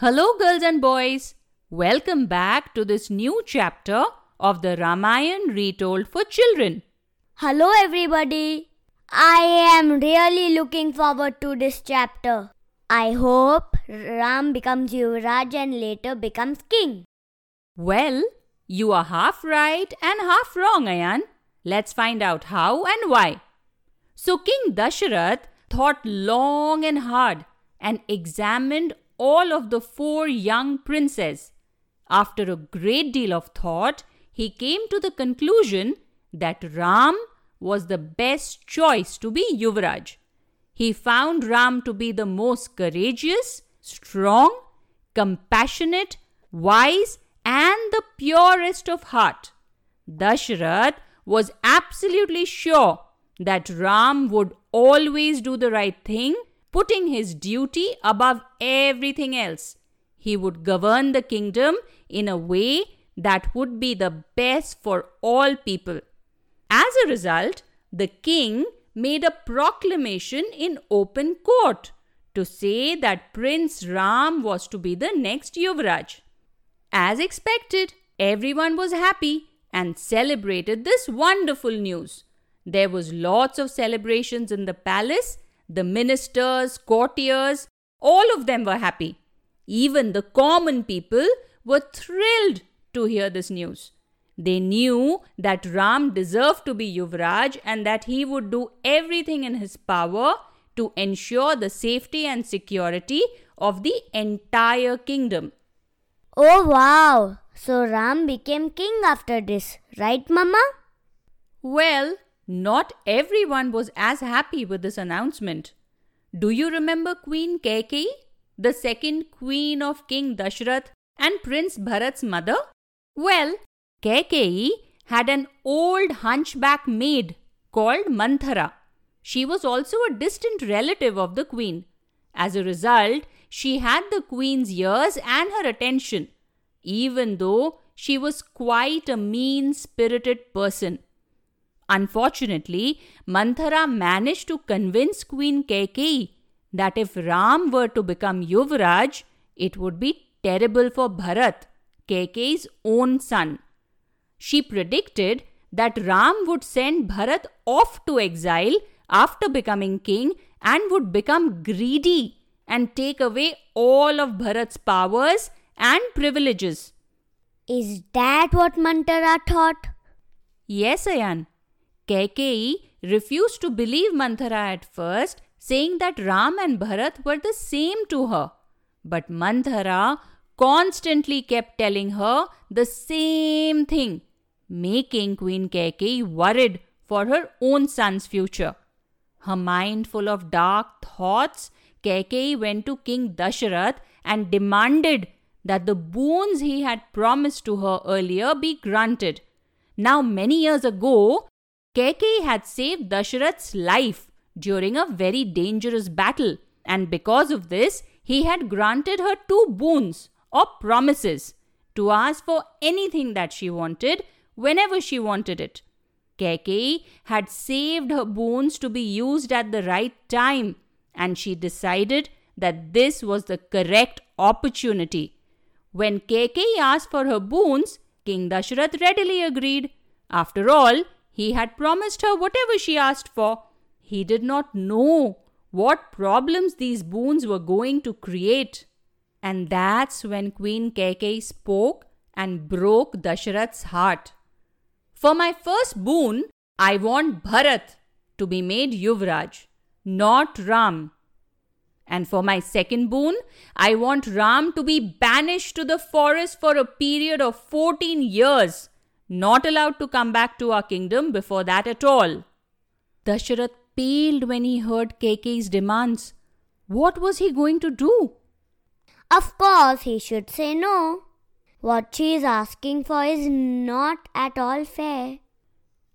Hello, girls and boys. Welcome back to this new chapter of the Ramayan retold for children. Hello, everybody. I am really looking forward to this chapter. I hope Ram becomes Yuvraj and later becomes king. Well, you are half right and half wrong, Ayan. Let's find out how and why. So, King Dasharath thought long and hard and examined all of the four young princes. After a great deal of thought, he came to the conclusion that Ram was the best choice to be Yuvraj. He found Ram to be the most courageous, strong, compassionate, wise, and the purest of heart. Dashrath was absolutely sure that Ram would always do the right thing, putting his duty above everything else. He would govern the kingdom in a way that would be the best for all people. As a result, the king made a proclamation in open court to say that Prince Ram was to be the next Yuvraj. As expected, everyone was happy and celebrated this wonderful news. There was lots of celebrations in the palace. The ministers, courtiers, all of them were happy. Even the common people were thrilled to hear this news. They knew that Ram deserved to be Yuvraj and that he would do everything in his power to ensure the safety and security of the entire kingdom. Oh wow! So Ram became king after this, right, Mama? Well, not everyone was as happy with this announcement. Do you remember Queen Kaikeyi, the second queen of King Dashrath and Prince Bharat's mother? Well, Kaikeyi had an old hunchback maid called Manthara. She was also a distant relative of the queen. As a result, she had the queen's ears and her attention, even though she was quite a mean spirited person. Unfortunately, Manthara managed to convince Queen Kaikeyi that if Ram were to become Yuvraj, it would be terrible for Bharat, Kaikeyi's own son. She predicted that Ram would send Bharat off to exile after becoming king and would become greedy and take away all of Bharat's powers and privileges. Is that what Manthara thought? Yes, Ayan. Kaikeyi refused to believe Manthara at first, saying that Ram and Bharat were the same to her. But Manthara constantly kept telling her the same thing making Queen Kaikeyi worried for her own son's future. Her mind full of dark thoughts, Kaikeyi went to King Dasharath and demanded that the boons he had promised to her earlier be granted. Now, many years ago, Kaikeyi had saved Dasharath's life during a very dangerous battle, and because of this, he had granted her two boons or promises to ask for anything that she wanted whenever she wanted it. Kaikeyi had saved her boons to be used at the right time, and she decided that this was the correct opportunity. When Kaikeyi asked for her boons, King Dasharath readily agreed. After all, he had promised her whatever she asked for. He did not know what problems these boons were going to create. And that's when Queen Kaikeyi spoke and broke Dasharath's heart. For my first boon, I want Bharat to be made Yuvraj, not Ram. And for my second boon, I want Ram to be banished to the forest for a period of 14 years, not allowed to come back to our kingdom before that at all. Dasharath paled when he heard Kaikeyi's demands. What was he going to do? Of course, he should say no. What she is asking for is not at all fair.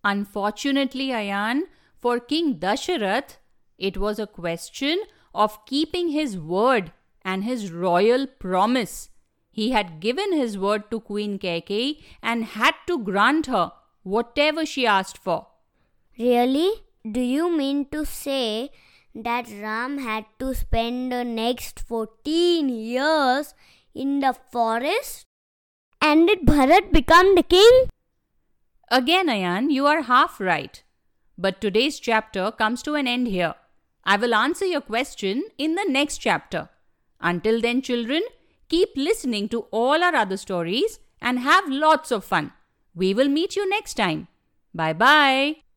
Unfortunately, Ayan, for King Dasharath, it was a question of keeping his word and his royal promise. He had given his word to Queen Kaikeyi and had to grant her whatever she asked for. Really? Do you mean to say that Ram had to spend the next 14 years in the forest? And did Bharat become the king? Again, Ayan, you are half right. But today's chapter comes to an end here. I will answer your question in the next chapter. Until then, children, keep listening to all our other stories and have lots of fun. We will meet you next time. Bye bye.